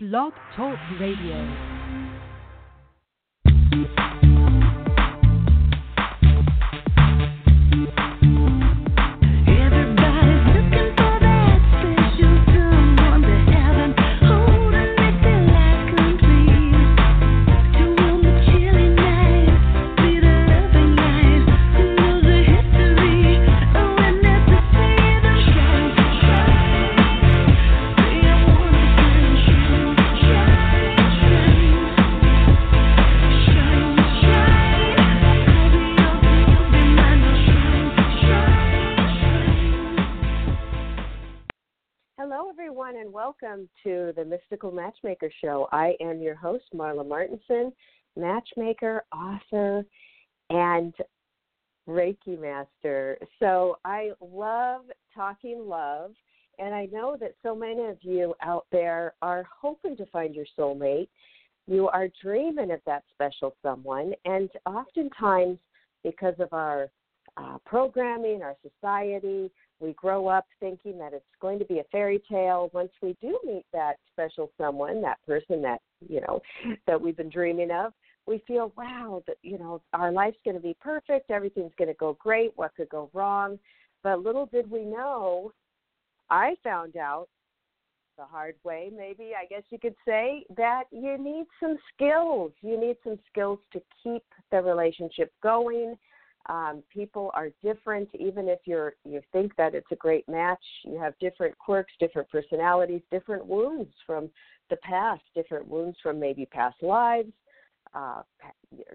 Blog Talk Radio. Welcome to the Mystical Matchmaker Show. I am your host, Marla Martenson, matchmaker, author, and Reiki master. So I love talking love, and I know that so many of you out there are hoping to find your soulmate. You are dreaming of that special someone, and oftentimes, because of our uh, programming, our society, we grow up thinking that it's going to be a fairy tale. Once we do meet that special someone, that person that you know that we've been dreaming of, we feel, wow, that you know our life's going to be perfect. Everything's going to go great. What could go wrong? But little did we know, I found out the hard way, maybe I guess you could say, that you need some skills. You need some skills to keep the relationship going um, people are different even if you're you think that it's a great match you have different quirks different personalities different wounds from the past different wounds from maybe past lives uh,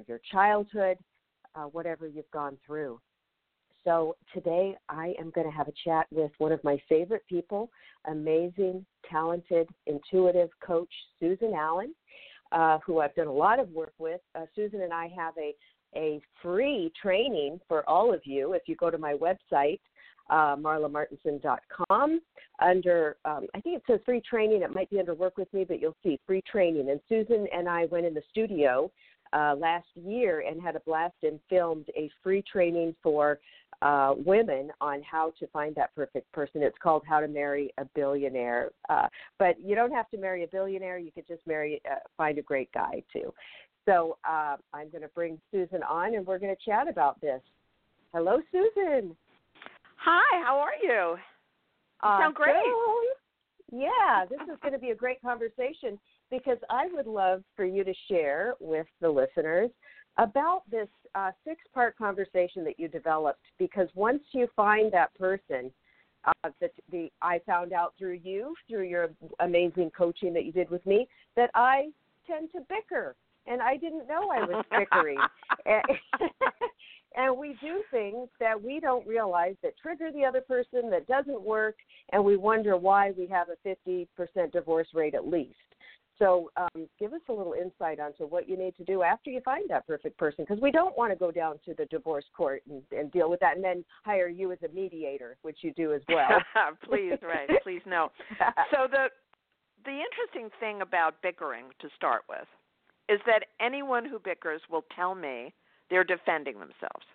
your, childhood uh, whatever you've gone through. So today i am going to have a chat with one of my favorite people amazing talented intuitive coach susan allan uh, who i've done a lot of work with. Uh, susan and i have a a free training for all of you if you go to my website, uh, marlamartenson.com. Under, um, I think it says free training. It might be under work with me, but you'll see free training. And Susan and I went in the studio uh, last year and had a blast and filmed a free training for uh, women on how to find that perfect person. It's called How to Marry a Billionaire. Uh, but you don't have to marry a billionaire. You could just marry, uh, find a great guy too. So uh, I'm going to bring Susan on, and we're going to chat about this. Hello, Susan. Hi, how are you? You sound great. Awesome. Yeah, this is going to be a great conversation because I would love for you to share with the listeners about this uh, six part conversation that you developed because once you find that person, uh, that the I found out through you, through your amazing coaching that you did with me, that I tend to bicker and I didn't know I was bickering. and, and we do things that we don't realize that trigger the other person that doesn't work, and we wonder why we have a 50% divorce rate at least. So, um, give us a little insight onto what you need to do after you find that perfect person, because we don't want to go down to the divorce court and, and deal with that, and then hire you as a mediator, which you do as well. please, right? Please, no. So the the interesting thing about bickering to start with is that anyone who bickers will tell me they're defending themselves.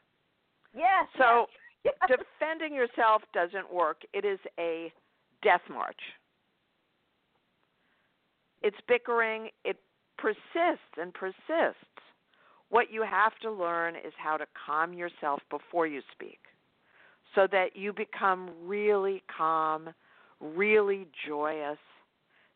yes. So yes. defending yourself doesn't work. It is a death march. It's bickering. It persists and persists. What you have to learn is how to calm yourself before you speak so that you become really calm, really joyous.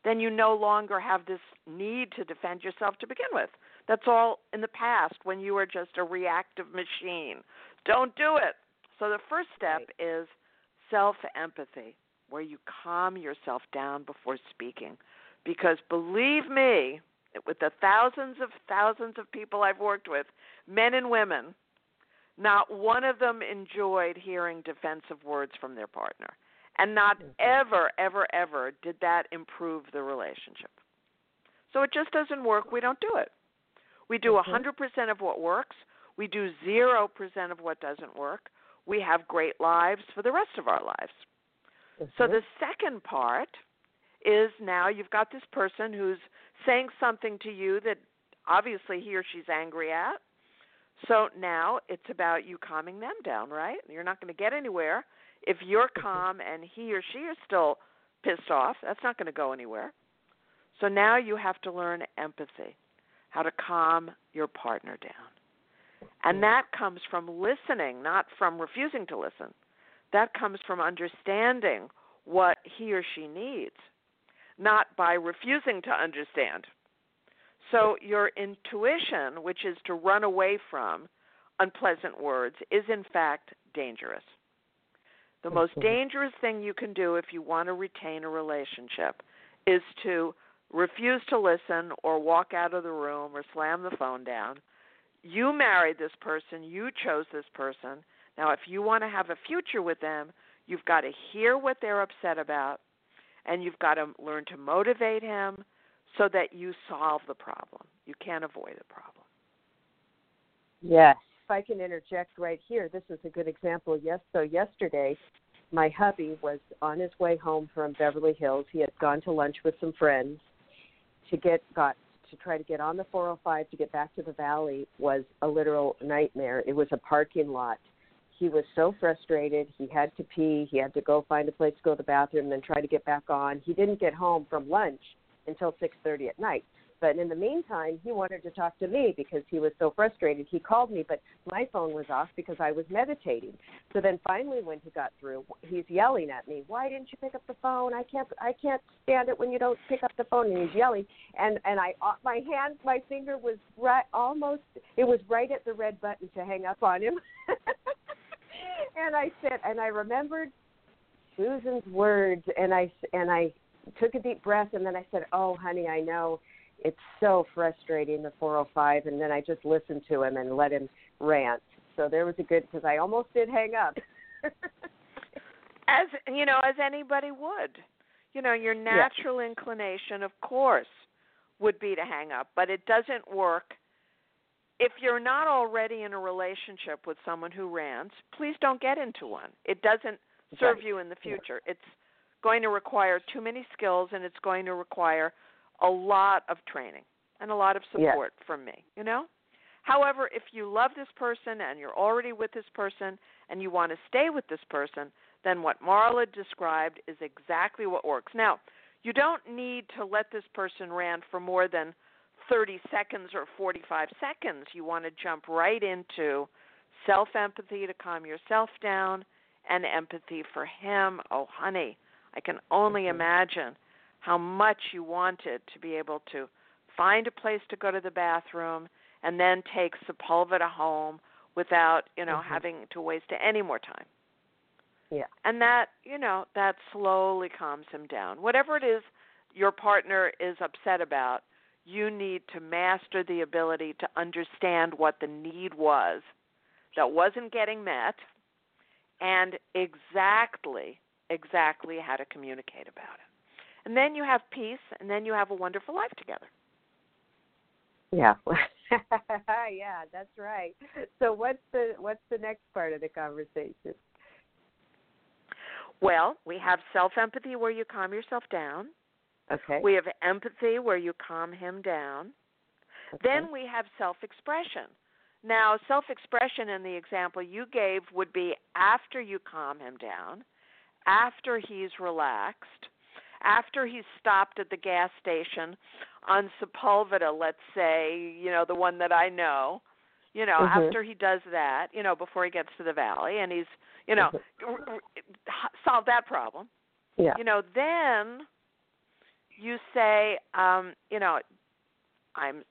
Then you no longer have this need to defend yourself to begin with. That's all in the past when you were just a reactive machine. Don't do it. So the first step is self empathy, where you calm yourself down before speaking. Because believe me, with the thousands of thousands of people I've worked with, men and women, not one of them enjoyed hearing defensive words from their partner. And not ever, ever, ever did that improve the relationship. So it just doesn't work. We don't do it. We do a 100% of what works. We do 0% of what doesn't work. We have great lives for the rest of our lives. So the second part is now you've got this person who's saying something to you that obviously he or she's angry at. So now it's about you calming them down, right? You're not going to get anywhere if you're calm and he or she is still pissed off. That's not going to go anywhere. So now you have to learn empathy, how to calm your partner down. And that comes from listening, not from refusing to listen. That comes from understanding what he or she needs, not by refusing to understand. So your intuition, which is to run away from unpleasant words, is in fact dangerous. The most dangerous thing you can do if you want to retain a relationship is to refuse to listen or walk out of the room or slam the phone down. You married this person, you chose this person. Now, if you want to have a future with them, you've got to hear what they're upset about and you've got to learn to motivate him so that you solve the problem. You can't avoid the problem. Yes. If I can interject right here, this is a good example. Yes, so yesterday, my hubby was on his way home from Beverly Hills. He had gone to lunch with some friends to get got to try to get on the 405 to get back to the valley was a literal nightmare. It was a parking lot. He was so frustrated. He had to pee. He had to go find a place to go to the bathroom, then try to get back on. He didn't get home from lunch until 6:30 at night. But in the meantime, he wanted to talk to me because he was so frustrated. He called me, but my phone was off because I was meditating. So then finally when he got through, he's yelling at me, "Why didn't you pick up the phone? I can't I can't stand it when you don't pick up the phone." And he's yelling and and I uh, my hand my finger was right almost it was right at the red button to hang up on him. and I said and I remembered Susan's words and I and I took a deep breath and then I said, "Oh, honey, I know it's so frustrating the 405." And then I just listened to him and let him rant. So there was a good because I almost did hang up. As you know, as anybody would. You know, your natural inclination, of course, would be to hang up, but it doesn't work. If you're not already in a relationship with someone who rants, please don't get into one. It doesn't serve Right. you in the future. It's going to require too many skills and it's going to require a lot of training and a lot of support from me, you know? However, if you love this person and you're already with this person and you want to stay with this person, then what Marla described is exactly what works. Now, you don't need to let this person rant for more than 30 seconds or 45 seconds. You want to jump right into self empathy to calm yourself down and empathy for him. Oh, honey, I can only Mhm. imagine how much you wanted to be able to find a place to go to the bathroom and then take Sepulveda home without, you know, Mhm. having to waste any more time. Yeah. And that, you know, that slowly calms him down. Whatever it is your partner is upset about, you need to master the ability to understand what the need was that wasn't getting met and exactly exactly how to communicate about it. And then you have peace and then you have a wonderful life together. Yeah. yeah, that's right. So what's the what's the next part of the conversation? Well, we have self-empathy where you calm yourself down. Okay. We have empathy where you calm him down. okay. Then we have self expression. Now, self expression in the example you gave would be after you calm him down, after he's relaxed, after he's stopped at the gas station on Sepulveda, let's say, you know, the one that I know, you know, Mhm. after he does that, you know, before he gets to the valley and he's, you know, r- r- solve that problem yeah. you know then you say um you know i'm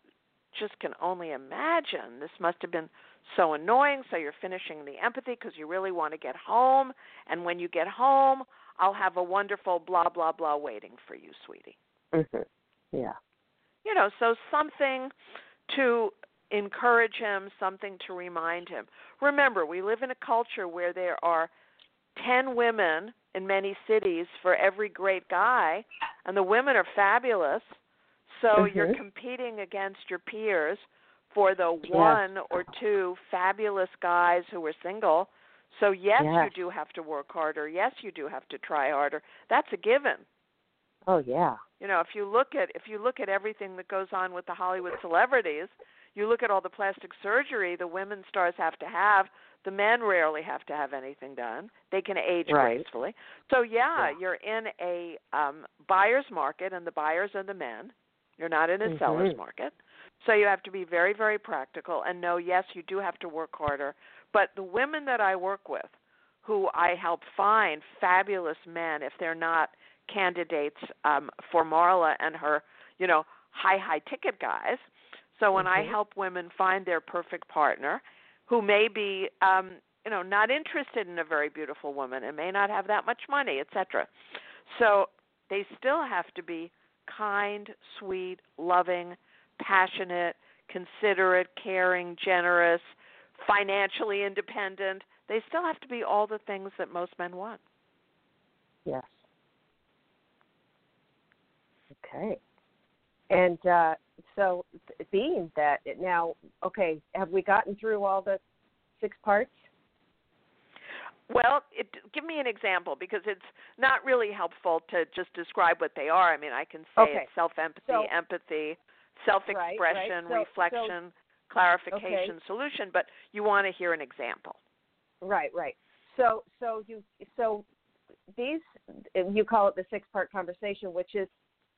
just can only imagine this must have been so annoying so you're finishing the empathy because you really want to get home and when you get home i'll have a wonderful blah blah blah waiting for you sweetie Mhm. Yeah. you know so something to encourage him something to remind him remember we live in a culture where there are 10 women in many cities for every great guy and the women are fabulous so you're Mhm. competing against your peers for the one or two fabulous guys who are single so yes you do have to work harder yes you do have to try harder that's a given Oh yeah. you know if you look at if you look at everything that goes on with the hollywood celebrities you look at all the plastic surgery the women stars have to have, the men rarely have to have anything done. They can age Right. gracefully. So yeah, Yeah. you're in a um buyer's market and the buyers are the men. You're not in a seller's Mhm. market. So you have to be very very practical and know yes, you do have to work harder, but the women that I work with who I help find fabulous men if they're not candidates um for Marla and her, you know, high high ticket guys. So when I Mhm. help women find their perfect partner who may be um you know not interested in a very beautiful woman and may not have that much money, etc. So they still have to be kind, sweet, loving, passionate, considerate, caring, generous, financially independent. They still have to be all the things that most men want. Yes. Okay. And uh, so, being that it now, okay, have we gotten through all the six parts? Well, it, give me an example because it's not really helpful to just describe what they are. I mean, I can say Okay. it's self-empathy, So- empathy, self-expression, Right, right. So- reflection, clarification, Okay. solution, but you want to hear an example. Right, right. So, so you, so these, you call it the six-part conversation, which is,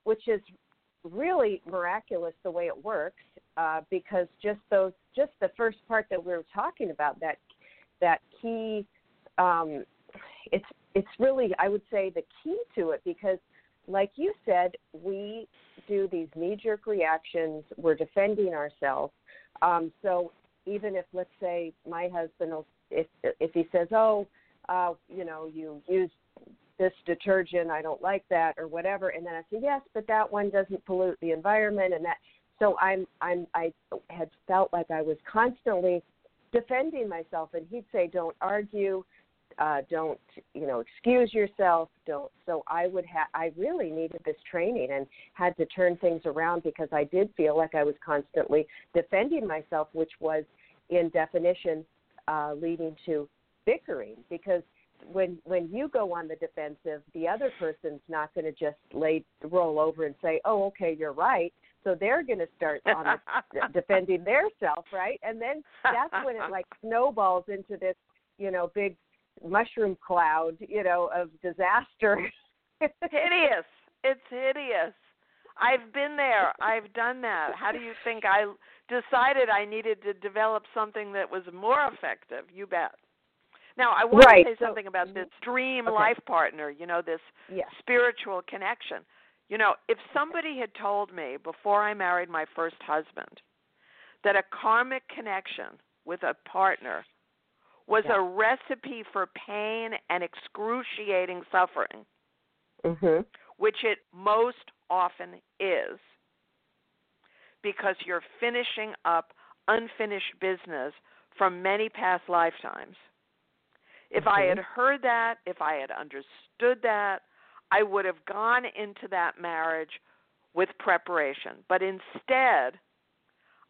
which is really miraculous the way it works, uh, because just those, just the first part that we were talking about, that, that key, um, it's, it's really, I would say, the key to it because, like you said, we do these knee-jerk reactions. We're defending ourselves. Um, so even if, let's say, my husband will if if he says, "Oh, uh, you know, you use this detergent, I don't like that," or whatever, and then I say, "Yes, but that one doesn't pollute the environment," and that. So I'm I'm I had felt like I was constantly defending myself, and he'd say, "Don't argue." Uh, don't you know excuse yourself don't so i would have i really needed this training and had to turn things around because i did feel like i was constantly defending myself which was in definition uh, leading to bickering because when when you go on the defensive, the other person's not going to just lay roll over and say, "Oh, okay, you're right." So they're going to start on the, defending their self, right? And then that's when it like snowballs into this, you know, big mushroom cloud, you know, of disaster. hideous. It's hideous. I've been there. I've done that. How do you think I decided I needed to develop something that was more effective? You bet. Now, I want Right, to say so- something about this mm-hmm. dream Okay. life partner, you know, this yeah. spiritual connection. You know, if somebody had told me before I married my first husband that a karmic connection with a partner was Yeah. a recipe for pain and excruciating suffering, Mhm. which it most often is, because you're finishing up unfinished business from many past lifetimes. If I had heard that, if I had understood that, I would have gone into that marriage with preparation. But instead,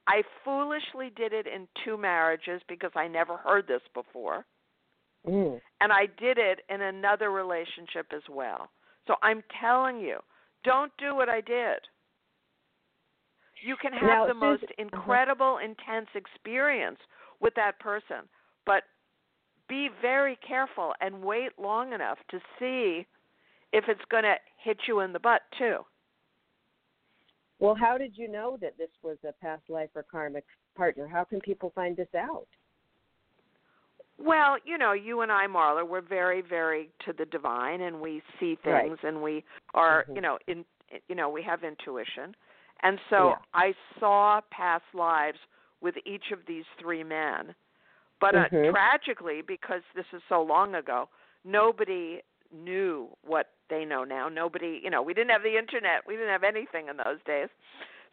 I foolishly did it in two marriages because I never heard this before Mm. and I did it in another relationship as well. So I'm telling you, don't do what I did. You can have Now, the most Susan- uh-huh. incredible, intense experience with that person, but be very careful and wait long enough to see if it's going to hit you in the butt, too. Well, how did you know that this was a past life or karmic partner? How can people find this out? Well, you know, you and I, Marla, we're very, very to the divine, and we see Right. things, and we are, Mhm. you know, in, you know, we have intuition, and so Yeah. I saw past lives with each of these three men, but uh, Mhm. tragically, because this is so long ago, nobody knew what they know now. Nobody, you know, we didn't have the internet, we didn't have anything in those days.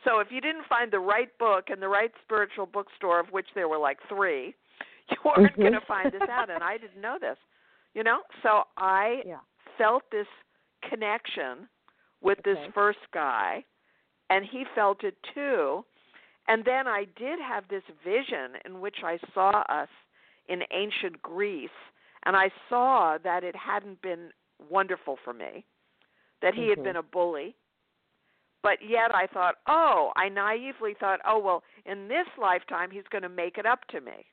So if you didn't find the right book in the right spiritual bookstore, of which there were like three, you weren't Mhm. going to find this out, and I didn't know this. You know, so I Yeah. felt this connection with Okay. this first guy, and he felt it too. And then I did have this vision in which I saw us in ancient Greece, and I saw that it hadn't been wonderful for me, that he had Mhm. been a bully, but yet I thought, oh, I naively thought, oh, well, in this lifetime, he's going to make it up to me.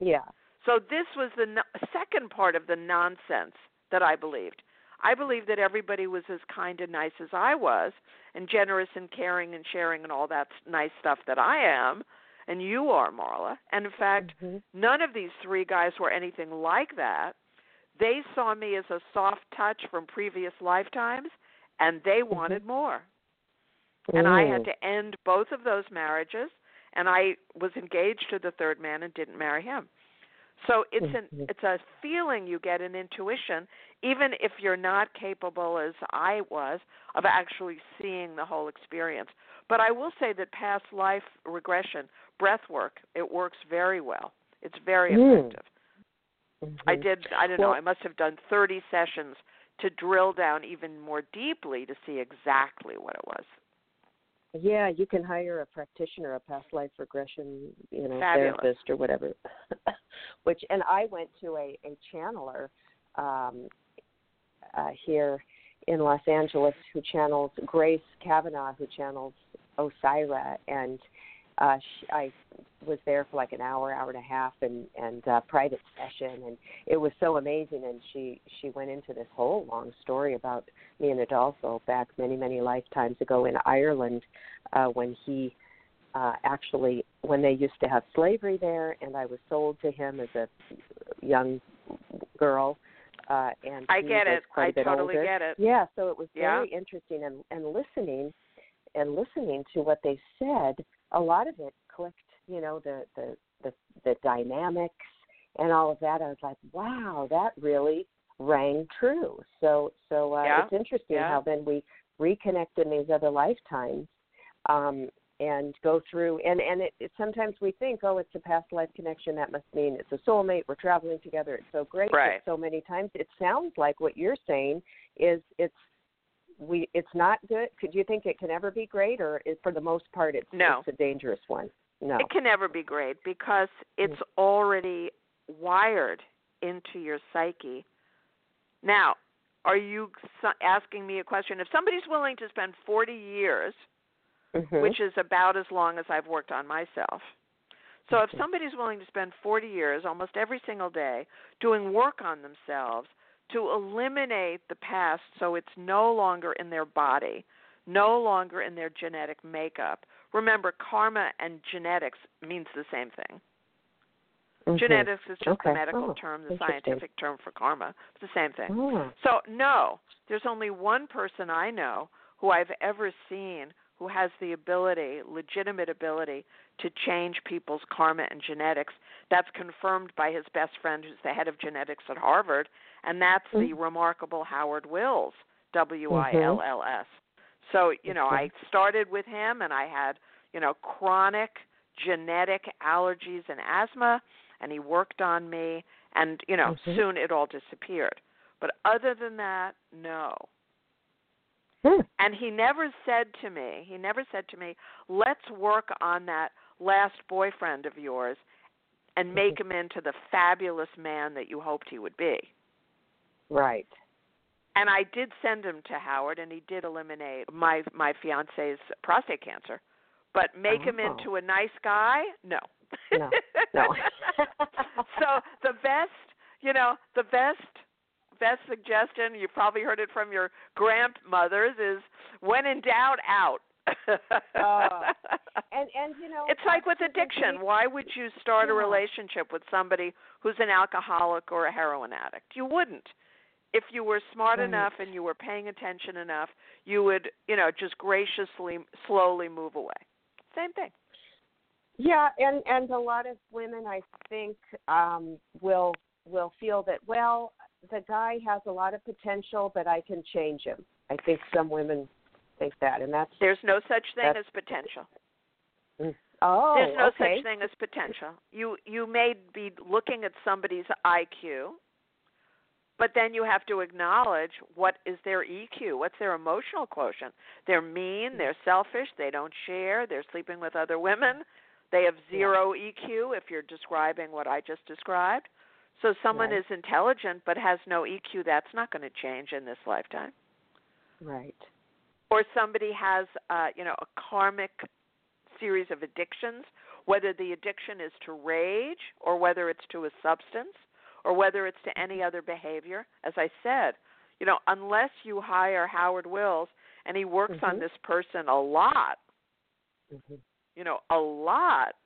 Yeah. So this was the no- second part of the nonsense that I believed. I believed that everybody was as kind and nice as I was, and generous and caring and sharing and all that nice stuff that I am, and you are, Marla. And in fact, Mhm. none of these three guys were anything like that. They saw me as a soft touch from previous lifetimes, and they wanted more. And I had Mm. to end both of those marriages, and I was engaged to the third man and didn't marry him. So it's an Mhm. it's a feeling you get an intuition, even if you're not capable as I was of actually seeing the whole experience. But I will say that past life regression, breath work, it works very well. It's very Mm. effective. I Mhm. did I don't know, I must have done 30 sessions to drill down even more deeply to see exactly what it was. Yeah, you can hire a practitioner, a past life regression, you know, Fabulous. therapist or whatever. Which, and I went to a a channeler um, uh, here in Los Angeles who channels Grace Kavanaugh, who channels Osira, and uh, she, I was there for like an hour, hour and a half, and and uh, private session, and it was so amazing. And she she went into this whole long story about me and Adolfo back many many lifetimes ago in Ireland uh, when he uh, actually when they used to have slavery there, and I was sold to him as a young girl. Uh, and I get it. I totally older. get it. Yeah, so it was Yeah. very interesting and and listening and listening to what they said, a lot of it clicked, you know, the the the, the dynamics and all of that. I was like, wow, that really rang true. So so uh, Yeah. it's interesting Yeah. how then we reconnect in these other lifetimes um, and go through and and it, it sometimes we think oh it's a past life connection that must mean it's a soulmate we're traveling together it's so great Right. but so many times it sounds like what you're saying is it's we it's not good could you think it can ever be great or is, for the most part it's No. it's a dangerous one no It can never be great because it's already wired into your psyche. Now, are you asking me a question? If somebody's willing to spend 40 years, Mhm. which is about as long as I've worked on myself. So if Mhm. somebody's willing to spend 40 years almost every single day doing work on themselves to eliminate the past so it's no longer in their body, no longer in their genetic makeup. Remember karma and genetics means the same thing. Mhm. Genetics is just Okay. the medical Oh, term, the scientific term for karma. It's the same thing. Oh. So, no, there's only one person I know who I've ever seen who has the ability, legitimate ability, to change people's karma and genetics. That's confirmed by his best friend, who's the head of genetics at Harvard, and that's the Mm-hmm. remarkable Howard Wills, W I L L S. So, you know, I started with him, and I had, you know, chronic genetic allergies and asthma, and he worked on me, and, you know, Mhm. soon it all disappeared. But other than that, no. Hmm. And he never said to me, he never said to me, let's work on that last boyfriend of yours and mm-hmm. make him into the fabulous man that you hoped he would be. right And I did send him to Howard and he did eliminate my my fiance's prostate cancer. But make him Oh. into a nice guy? No. No, no. so the best, you know, the best best suggestion, you probably heard it from your grandmothers is when in doubt out. Oh. and and you know it's like with addiction. Why would you start a relationship with somebody who's an alcoholic or a heroin addict? You wouldn't. If you were smart Right. enough and you were paying attention enough, you would, you know, just graciously slowly move away. Same thing. Yeah, and and a lot of women, I think, um, will will feel that well, the guy has a lot of potential, but I can change him. I think some women think that, and that's There's no such thing as potential. Oh, There's no okay. such thing as potential. You you may be looking at somebody's IQ, but then you have to acknowledge what is their EQ, what's their emotional quotient. They're mean, they're selfish, they don't share, they're sleeping with other women, they have zero EQ if you're describing what I just described. So someone Right. is intelligent but has no EQ, that's not going to change in this lifetime. Right. or somebody has uh, you know a karmic series of addictions, whether the addiction is to rage or whether it's to a substance or whether it's to any other behavior. As I said, you know, unless you hire Howard Wills and he works on Mhm. this person a lot, Mhm. you know, a lot,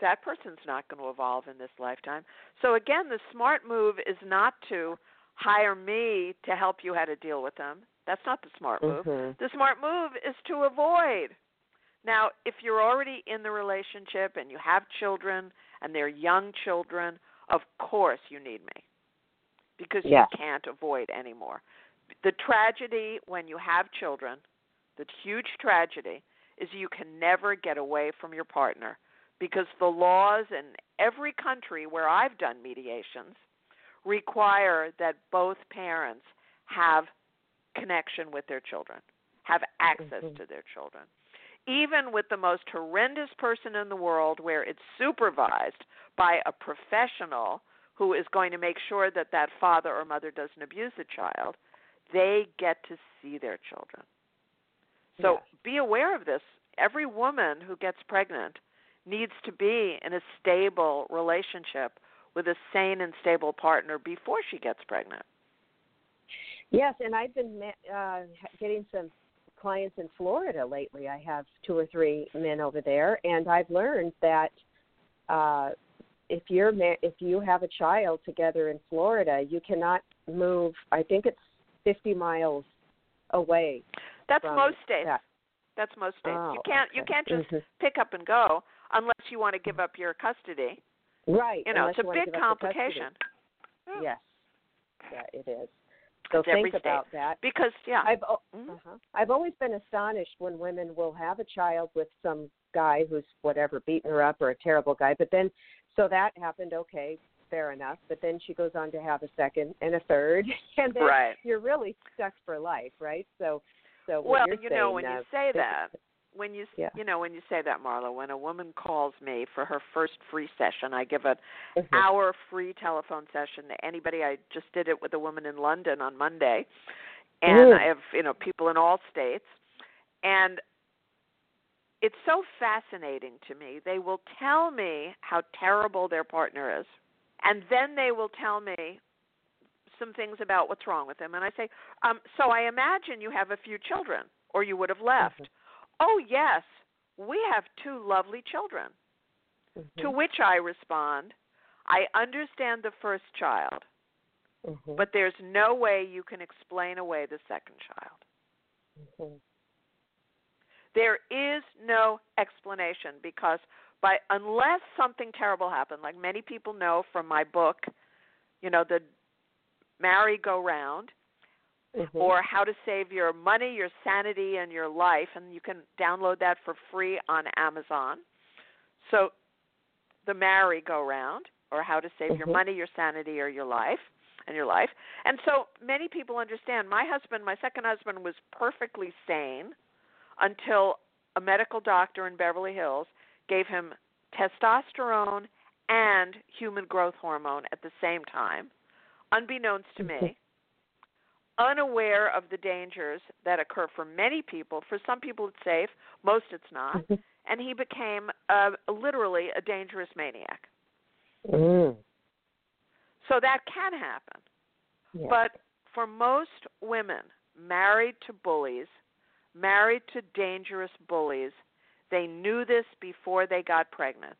that person's not going to evolve in this lifetime. So again, the smart move is not to hire me to help you how to deal with them. That's not the smart move. Mhm. The smart move is to avoid. Now, if you're already in the relationship and you have children and they're young children, of course you need me. Because you can't avoid anymore. The tragedy when you have children, the huge tragedy is you can never get away from your partner because the laws in every country where I've done mediations require that both parents have connection with their children, have access Mhm. to their children. Even with the most horrendous person in the world, where it's supervised by a professional who is going to make sure that that father or mother doesn't abuse the child, they get to see their children. So Yes. be aware of this. Every woman who gets pregnant needs to be in a stable relationship with a sane and stable partner before she gets pregnant. Yes, and I've been uh, getting some clients in Florida lately. I have two or three men over there, and I've learned that uh, if you're ma- if you have a child together in Florida, you cannot move. I think it's 50 miles away. That's most states. that. That's most states. Oh, you can't you can't just Mhm. pick up and go unless you want to give up your custody. right. You know, unless it's a big give up the custody. complication. Yeah. Yes, yeah, it is. So every think state. about that. Because yeah. I've Mhm. uh-huh. I've always been astonished when women will have a child with some guy who's whatever beating her up or a terrible guy, but then so that happened. Okay, fair enough. But then she goes on to have a second and a third, and then Right. you're really stuck for life, right? So, so Well, you're know, when uh, you say that, when you Yeah. you know when you say that, Marla, when a woman calls me for her first free session, I give an Mhm. hour free telephone session to anybody. I just did it with a woman in London on Monday, and Ooh. I have you know people in all states, and it's so fascinating to me. They will tell me how terrible their partner is, and then they will tell me some things about what's wrong with him. And I say, um, so I imagine you have a few children, or you would have left. Mhm. Oh yes, we have two lovely children. To Mhm. which I respond, I understand the first child, Mhm. but there's no way you can explain away the second child. Mhm. There is no explanation because by unless something terrible happened, like many people know from my book, you know, the merry-go-round Mhm. or how to save your money, your sanity, and your life, and you can download that for free on Amazon. So, the merry-go-round, or how to save your Mhm. money, your sanity, or your life, and your life. And so many people understand. My husband, my second husband, was perfectly sane until a medical doctor in Beverly Hills gave him testosterone and human growth hormone at the same time, unbeknownst to me, unaware of the dangers that occur for many people. For some people, it's safe, most it's not. Mhm. And he became uh, literally a dangerous maniac. Mm. So that can happen. Yeah. But for most women married to bullies, married to dangerous bullies, they knew this before they got pregnant.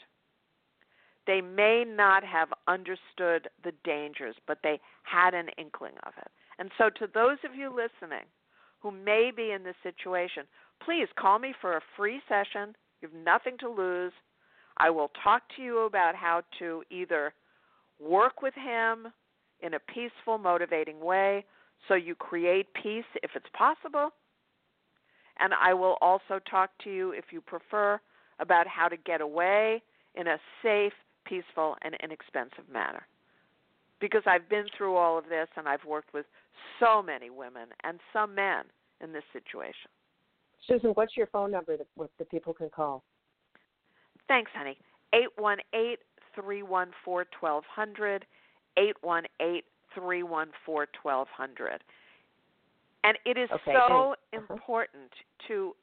They may not have understood the dangers, but they had an inkling of it. And so, to those of you listening who may be in this situation, please call me for a free session. You have nothing to lose. I will talk to you about how to either work with him in a peaceful, motivating way so you create peace if it's possible. And I will also talk to you, if you prefer, about how to get away in a safe, peaceful, and inexpensive manner. Because I've been through all of this and I've worked with so many women and some men in this situation. Susan, what's your phone number that what the people can call? Thanks, honey. Eight one eight three one four twelve hundred. Eight one eight three one four twelve hundred. And it is Okay, so and- uh-huh. important to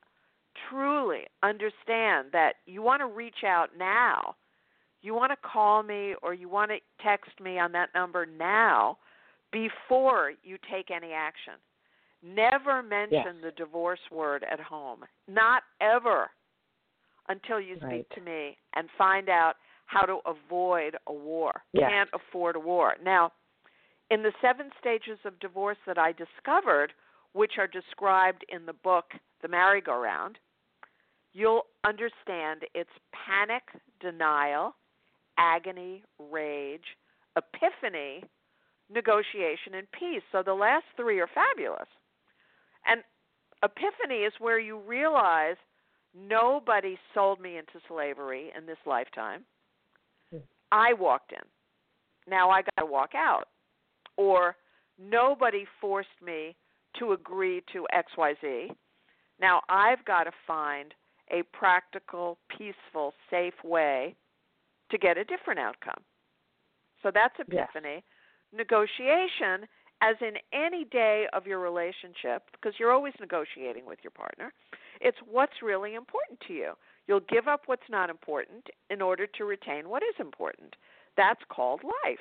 truly understand that you want to reach out now. You want to call me or you want to text me on that number now before you take any action. Never mention Yes. the divorce word at home. Not ever until you speak Right. to me and find out how to avoid a war. Yes. Can't afford a war. Now, in the seven stages of divorce that I discovered, which are described in the book The Merry-Go-Round, you'll understand it's panic, denial, agony, rage, epiphany, negotiation, and peace. So the last three are fabulous. And epiphany is where you realize nobody sold me into slavery in this lifetime. Hmm. I walked in. Now I got to walk out. Or nobody forced me to agree to XYZ. Now I've got to find a practical, peaceful, safe way to get a different outcome. So that's epiphany. Negotiation, as in any day of your relationship, because you're always negotiating with your partner, it's what's really important to you. You'll give up what's not important in order to retain what is important. That's called life.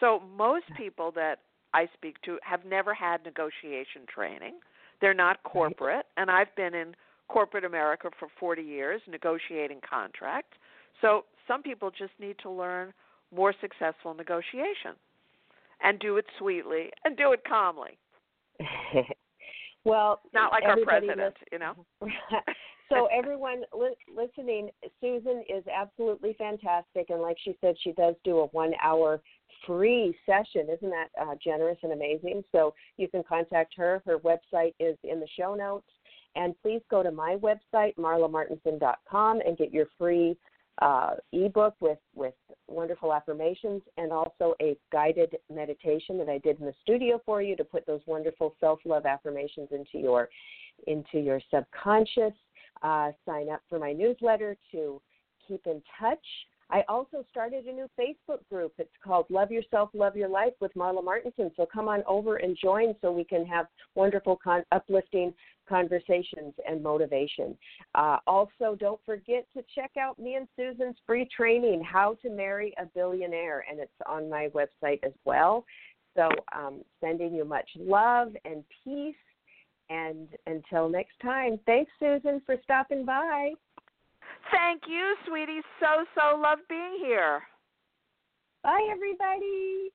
So most people that I speak to have never had negotiation training. They're not corporate, and I've been in corporate America for 40 years negotiating contracts. So some people just need to learn more successful negotiation and do it sweetly and do it calmly. well, Not like our president, you know. so everyone li- listening, Susan is absolutely fantastic, and like she said, she does do a one-hour free session. Isn't that uh, generous and amazing? So you can contact her. Her website is in the show notes, and please go to my website marlamartenson.com and get your free uh, ebook with with wonderful affirmations and also a guided meditation that I did in the studio for you to put those wonderful self-love affirmations into your into your subconscious. Uh, sign up for my newsletter to keep in touch. I also started a new Facebook group. It's called Love Yourself, Love Your Life with Marla Martenson. So come on over and join so we can have wonderful, con- uplifting conversations and motivation. Uh, also, don't forget to check out me and Susan's free training, How to Marry a Billionaire, and it's on my website as well. So, um, sending you much love and peace. And until next time, thanks, Susan, for stopping by. Thank you, sweetie. So, so love being here. Bye, everybody.